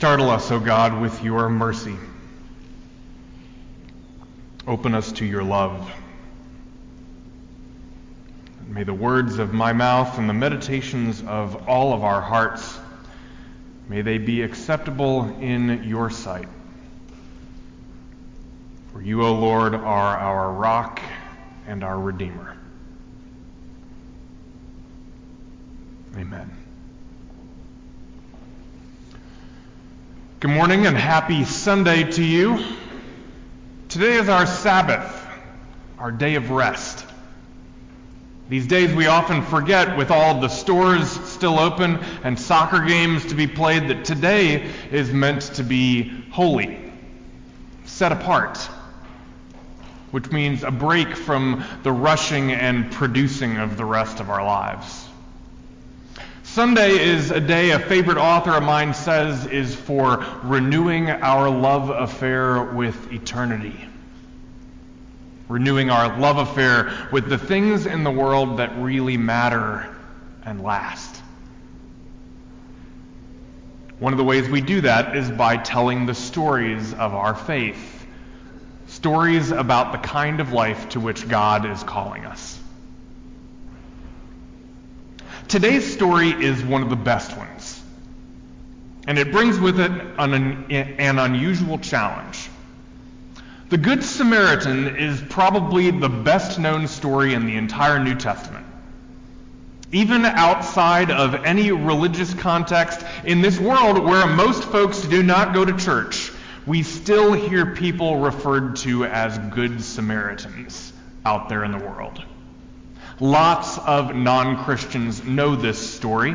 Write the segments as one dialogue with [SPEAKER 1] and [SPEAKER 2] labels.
[SPEAKER 1] Startle us, O God, with your mercy. Open us to your love. May the words of my mouth and the meditations of all of our hearts, may they be acceptable in your sight. For you, O Lord, are our rock and our Redeemer. Amen. Good morning and happy Sunday to you. Today is our Sabbath, our day of rest. These days we often forget, with all the stores still open and soccer games to be played, that today is meant to be holy, set apart, which means a break from the rushing and producing of the rest of our lives. Sunday is a day a favorite author of mine says is for renewing our love affair with eternity renewing our love affair with the things in the world that really matter and last. One of the ways we do that is by telling the stories of our faith, stories about the kind of life to which God is calling us. Today's story is one of the best ones, and it brings with it an, an unusual challenge. The Good Samaritan is probably the best known story in the entire New Testament. Even outside of any religious context, in this world where most folks do not go to church, we still hear people referred to as Good Samaritans out there in the world. Lots of non Christians know this story.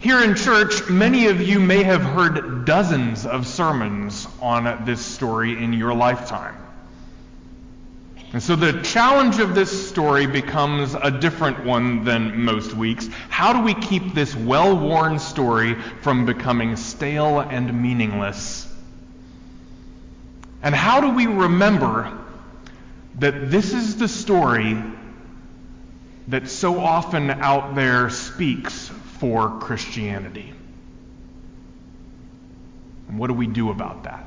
[SPEAKER 1] Here in church, many of you may have heard dozens of sermons on this story in your lifetime. And so the challenge of this story becomes a different one than most weeks. How do we keep this well worn story from becoming stale and meaningless? And how do we remember that this is the story that so often out there speaks for Christianity. And what do we do about that?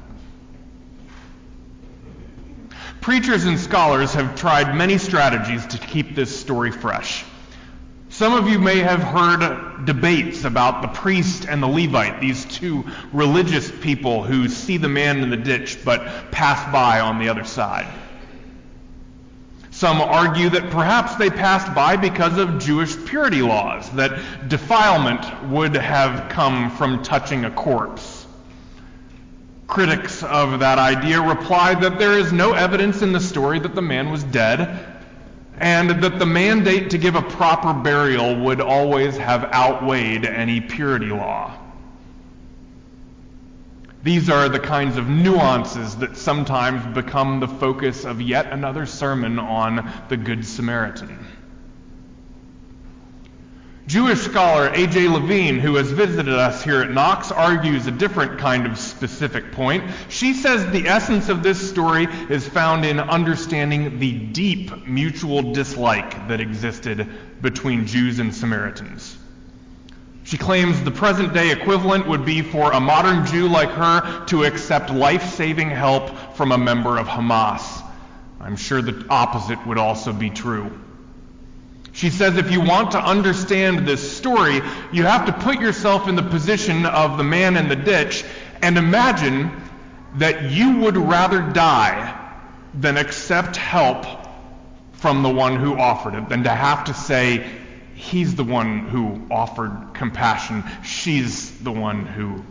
[SPEAKER 1] Preachers and scholars have tried many strategies to keep this story fresh. Some of you may have heard debates about the priest and the Levite, these two religious people who see the man in the ditch but pass by on the other side. Some argue that perhaps they passed by because of Jewish purity laws, that defilement would have come from touching a corpse. Critics of that idea reply that there is no evidence in the story that the man was dead, and that the mandate to give a proper burial would always have outweighed any purity law. These are the kinds of nuances that sometimes become the focus of yet another sermon on the Good Samaritan. Jewish scholar A.J. Levine, who has visited us here at Knox, argues a different kind of specific point. She says the essence of this story is found in understanding the deep mutual dislike that existed between Jews and Samaritans. She claims the present day equivalent would be for a modern Jew like her to accept life saving help from a member of Hamas. I'm sure the opposite would also be true. She says if you want to understand this story, you have to put yourself in the position of the man in the ditch and imagine that you would rather die than accept help from the one who offered it, than to have to say, He's the one who offered compassion. She's the one who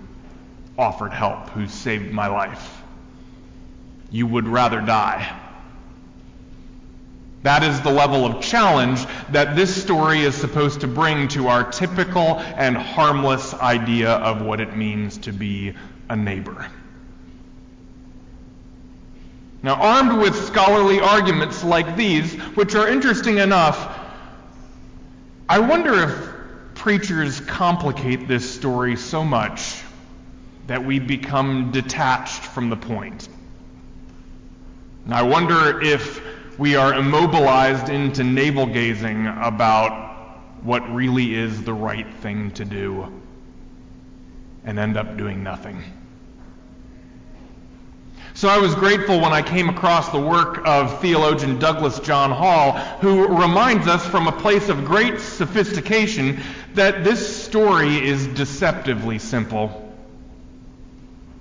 [SPEAKER 1] offered help, who saved my life. You would rather die. That is the level of challenge that this story is supposed to bring to our typical and harmless idea of what it means to be a neighbor. Now, armed with scholarly arguments like these, which are interesting enough, I wonder if preachers complicate this story so much that we become detached from the point. And I wonder if we are immobilized into navel gazing about what really is the right thing to do. and end up doing nothing. So I was grateful when I came across the work of theologian Douglas John Hall, who reminds us from a place of great sophistication that this story is deceptively simple.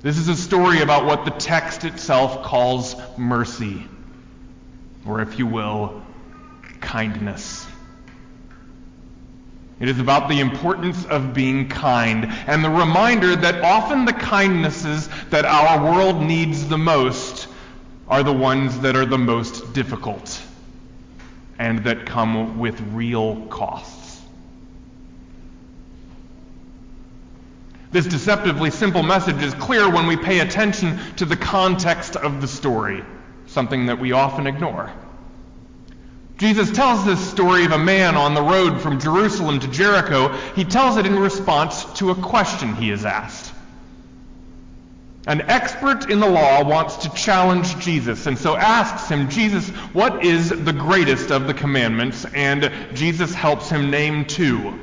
[SPEAKER 1] This is a story about what the text itself calls mercy, or if you will, kindness. It is about the importance of being kind and the reminder that often the kindnesses that our world needs the most are the ones that are the most difficult and that come with real costs. This deceptively simple message is clear when we pay attention to the context of the story, something that we often ignore. Jesus tells this story of a man on the road from Jerusalem to Jericho. He tells it in response to a question he is asked. An expert in the law wants to challenge Jesus and so asks him, Jesus, what is the greatest of the commandments? And Jesus helps him name two.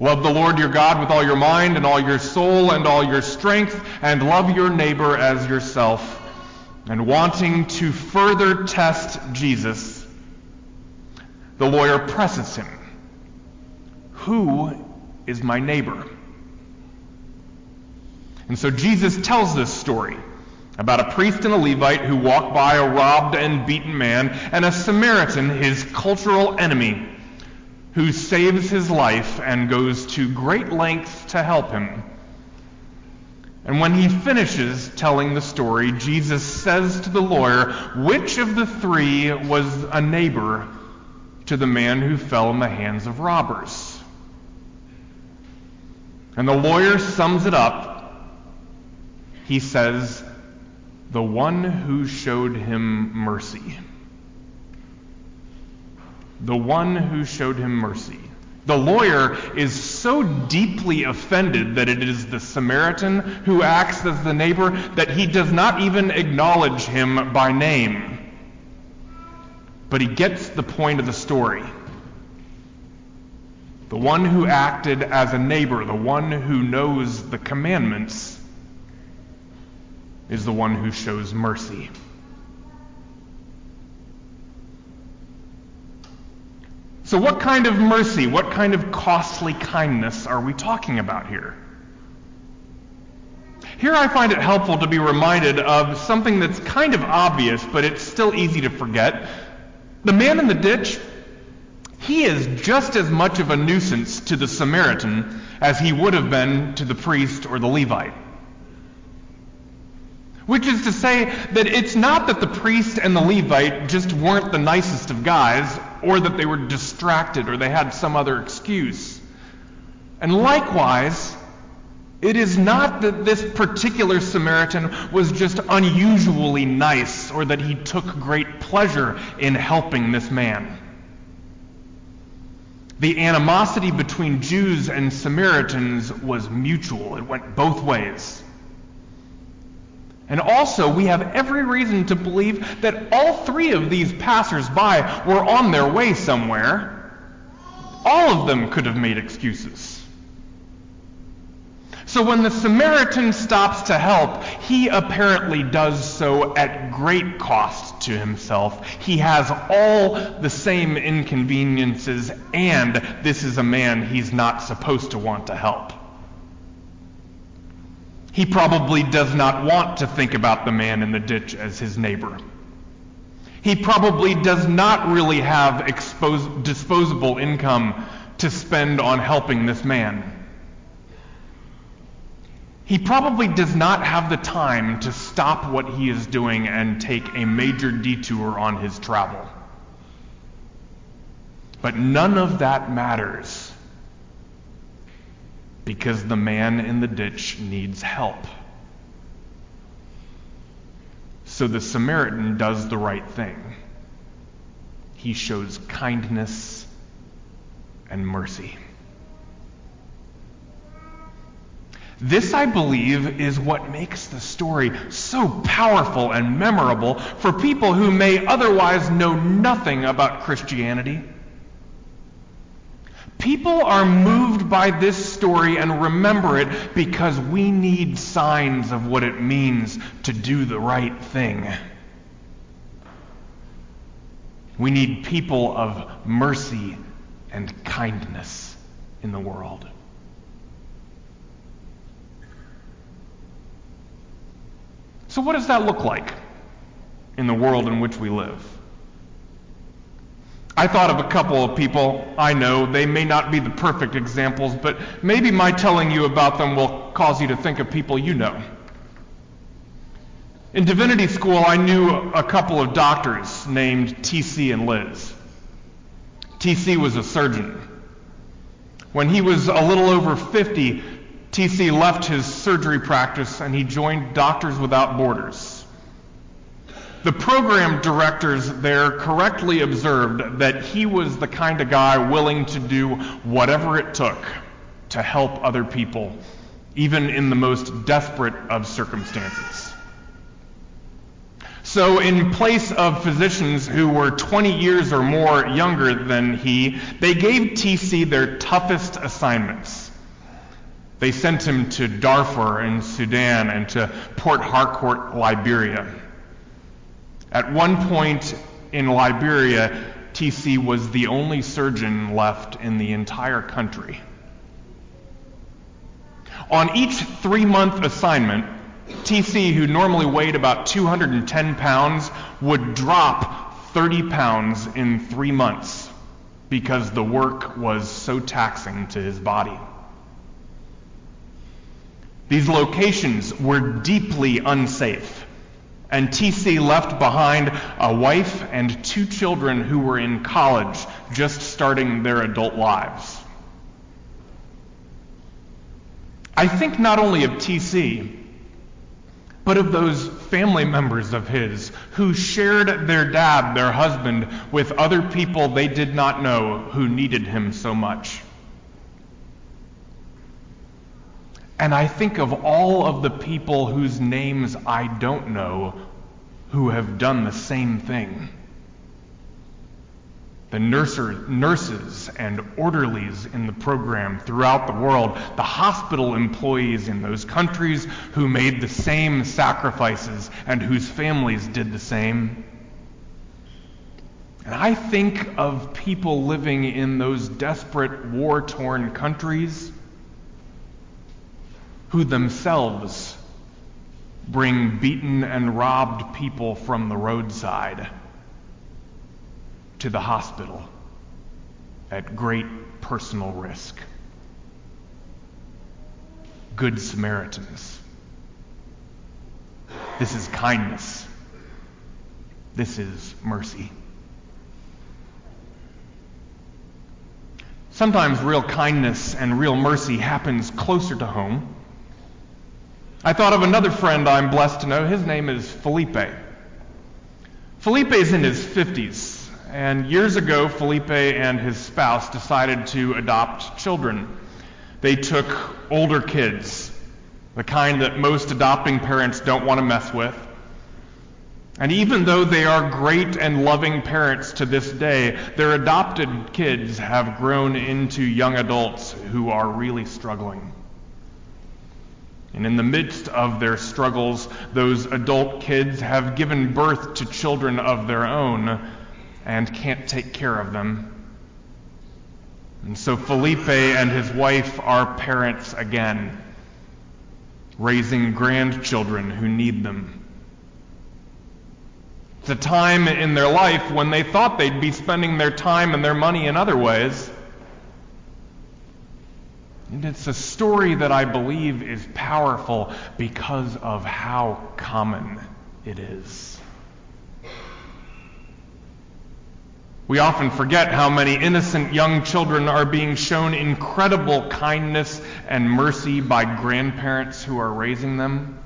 [SPEAKER 1] Love the Lord your God with all your mind and all your soul and all your strength, and love your neighbor as yourself. And wanting to further test Jesus, the lawyer presses him Who is my neighbor? And so Jesus tells this story about a priest and a Levite who walk by a robbed and beaten man, and a Samaritan, his cultural enemy, who saves his life and goes to great lengths to help him. And when he finishes telling the story, Jesus says to the lawyer, Which of the three was a neighbor to the man who fell in the hands of robbers. And the lawyer sums it up. He says, The one who showed him mercy. The one who showed him mercy. The lawyer is so deeply offended that it is the Samaritan who acts as the neighbor that he does not even acknowledge him by name. But he gets the point of the story. The one who acted as a neighbor, the one who knows the commandments, is the one who shows mercy. So, what kind of mercy, what kind of costly kindness are we talking about here? Here I find it helpful to be reminded of something that's kind of obvious, but it's still easy to forget. The man in the ditch, he is just as much of a nuisance to the Samaritan as he would have been to the priest or the Levite. Which is to say that it's not that the priest and the Levite just weren't the nicest of guys, or that they were distracted, or they had some other excuse. And likewise, it is not that this particular Samaritan was just unusually nice or that he took great pleasure in helping this man. The animosity between Jews and Samaritans was mutual, it went both ways. And also, we have every reason to believe that all three of these passers-by were on their way somewhere. All of them could have made excuses. So when the Samaritan stops to help, he apparently does so at great cost to himself. He has all the same inconveniences, and this is a man he's not supposed to want to help. He probably does not want to think about the man in the ditch as his neighbor. He probably does not really have disposable income to spend on helping this man. He probably does not have the time to stop what he is doing and take a major detour on his travel. But none of that matters because the man in the ditch needs help. So the Samaritan does the right thing. He shows kindness and mercy. This, I believe, is what makes the story so powerful and memorable for people who may otherwise know nothing about Christianity. People are moved by this story and remember it because we need signs of what it means to do the right thing. We need people of mercy and kindness in the world. So, what does that look like in the world in which we live? I thought of a couple of people I know. They may not be the perfect examples, but maybe my telling you about them will cause you to think of people you know. In divinity school, I knew a couple of doctors named TC and Liz. TC was a surgeon. When he was a little over 50, TC left his surgery practice and he joined Doctors Without Borders. The program directors there correctly observed that he was the kind of guy willing to do whatever it took to help other people, even in the most desperate of circumstances. So, in place of physicians who were 20 years or more younger than he, they gave TC their toughest assignments. They sent him to Darfur in Sudan and to Port Harcourt, Liberia. At one point in Liberia, TC was the only surgeon left in the entire country. On each three month assignment, TC, who normally weighed about 210 pounds, would drop 30 pounds in three months because the work was so taxing to his body. These locations were deeply unsafe and TC left behind a wife and two children who were in college, just starting their adult lives. I think not only of TC, but of those family members of his who shared their dad, their husband, with other people they did not know who needed him so much. And I think of all of the people whose names I don't know who have done the same thing. The nurser, nurses and orderlies in the program throughout the world, the hospital employees in those countries who made the same sacrifices and whose families did the same. And I think of people living in those desperate, war torn countries who themselves bring beaten and robbed people from the roadside to the hospital at great personal risk. Good Samaritans. This is kindness. This is mercy. Sometimes real kindness and real mercy happens closer to home I thought of another friend I'm blessed to know. His name is Felipe. Felipe is in his 50s, and years ago, Felipe and his spouse decided to adopt children. They took older kids, the kind that most adopting parents don't want to mess with. And even though they are great and loving parents to this day, their adopted kids have grown into young adults who are really struggling. And in the midst of their struggles, those adult kids have given birth to children of their own and can't take care of them. And so Felipe and his wife are parents again, raising grandchildren who need them. It's a time in their life when they thought they'd be spending their time and their money in other ways. And it's a story that I believe is powerful because of how common it is. We often forget how many innocent young children are being shown incredible kindness and mercy by grandparents who are raising them.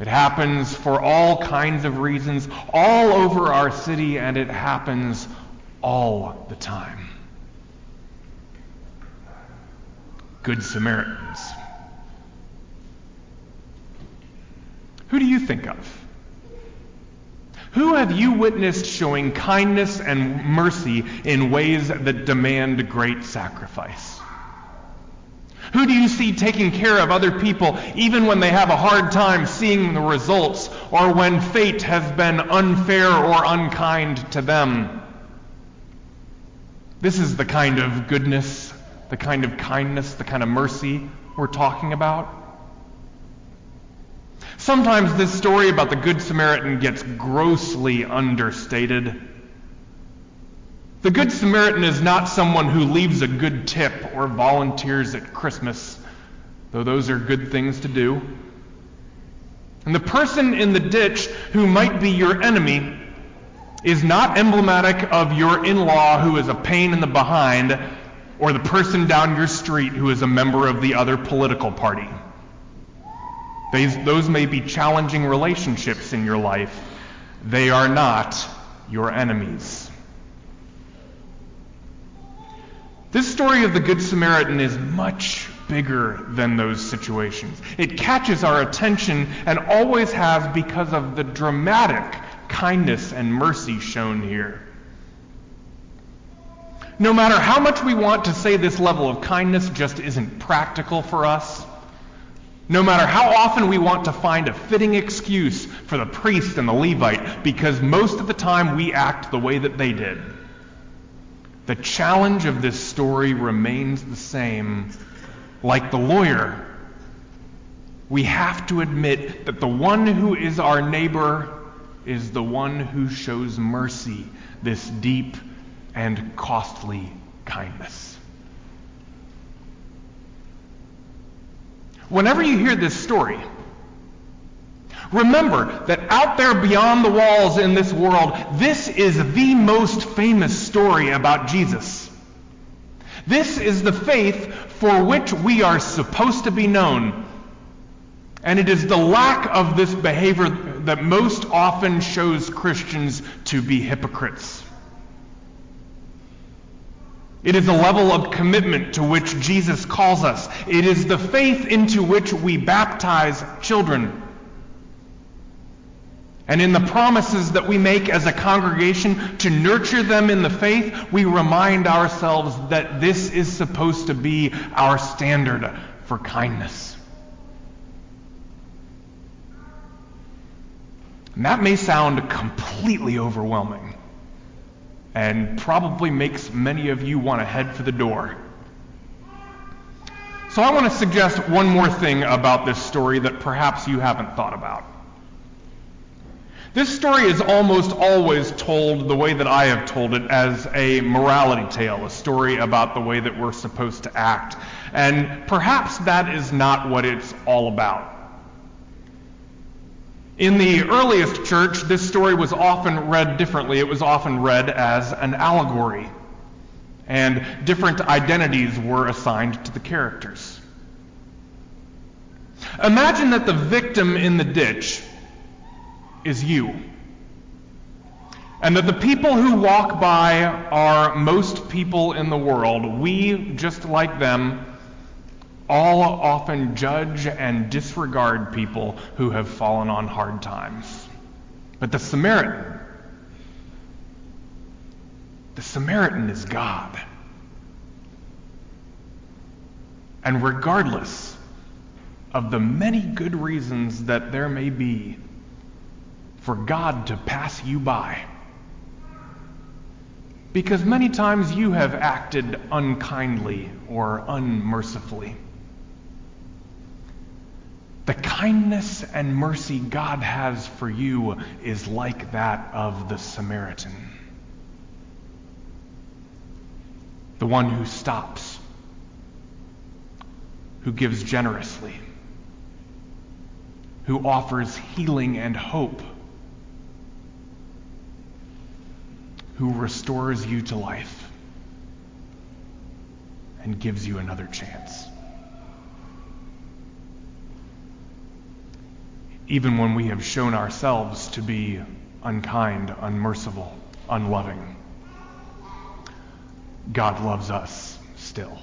[SPEAKER 1] It happens for all kinds of reasons all over our city, and it happens all the time. Good Samaritans. Who do you think of? Who have you witnessed showing kindness and mercy in ways that demand great sacrifice? Who do you see taking care of other people even when they have a hard time seeing the results or when fate has been unfair or unkind to them? This is the kind of goodness, the kind of kindness, the kind of mercy we're talking about. Sometimes this story about the Good Samaritan gets grossly understated. The Good Samaritan is not someone who leaves a good tip or volunteers at Christmas, though those are good things to do. And the person in the ditch who might be your enemy is not emblematic of your in law who is a pain in the behind or the person down your street who is a member of the other political party. These, those may be challenging relationships in your life. They are not your enemies. This story of the Good Samaritan is much bigger than those situations. It catches our attention and always has because of the dramatic kindness and mercy shown here. No matter how much we want to say this level of kindness just isn't practical for us, no matter how often we want to find a fitting excuse for the priest and the Levite, because most of the time we act the way that they did. The challenge of this story remains the same. Like the lawyer, we have to admit that the one who is our neighbor is the one who shows mercy, this deep and costly kindness. Whenever you hear this story, Remember that out there beyond the walls in this world, this is the most famous story about Jesus. This is the faith for which we are supposed to be known. And it is the lack of this behavior that most often shows Christians to be hypocrites. It is a level of commitment to which Jesus calls us. It is the faith into which we baptize children. And in the promises that we make as a congregation to nurture them in the faith, we remind ourselves that this is supposed to be our standard for kindness. And that may sound completely overwhelming and probably makes many of you want to head for the door. So I want to suggest one more thing about this story that perhaps you haven't thought about. This story is almost always told the way that I have told it as a morality tale, a story about the way that we're supposed to act. And perhaps that is not what it's all about. In the earliest church, this story was often read differently. It was often read as an allegory, and different identities were assigned to the characters. Imagine that the victim in the ditch is you. And that the people who walk by are most people in the world. We, just like them, all often judge and disregard people who have fallen on hard times. But the Samaritan, the Samaritan is God. And regardless of the many good reasons that there may be for God to pass you by. Because many times you have acted unkindly or unmercifully. The kindness and mercy God has for you is like that of the Samaritan. The one who stops, who gives generously, who offers healing and hope who restores you to life and gives you another chance. Even when we have shown ourselves to be unkind, unmerciful, unloving, God loves us still.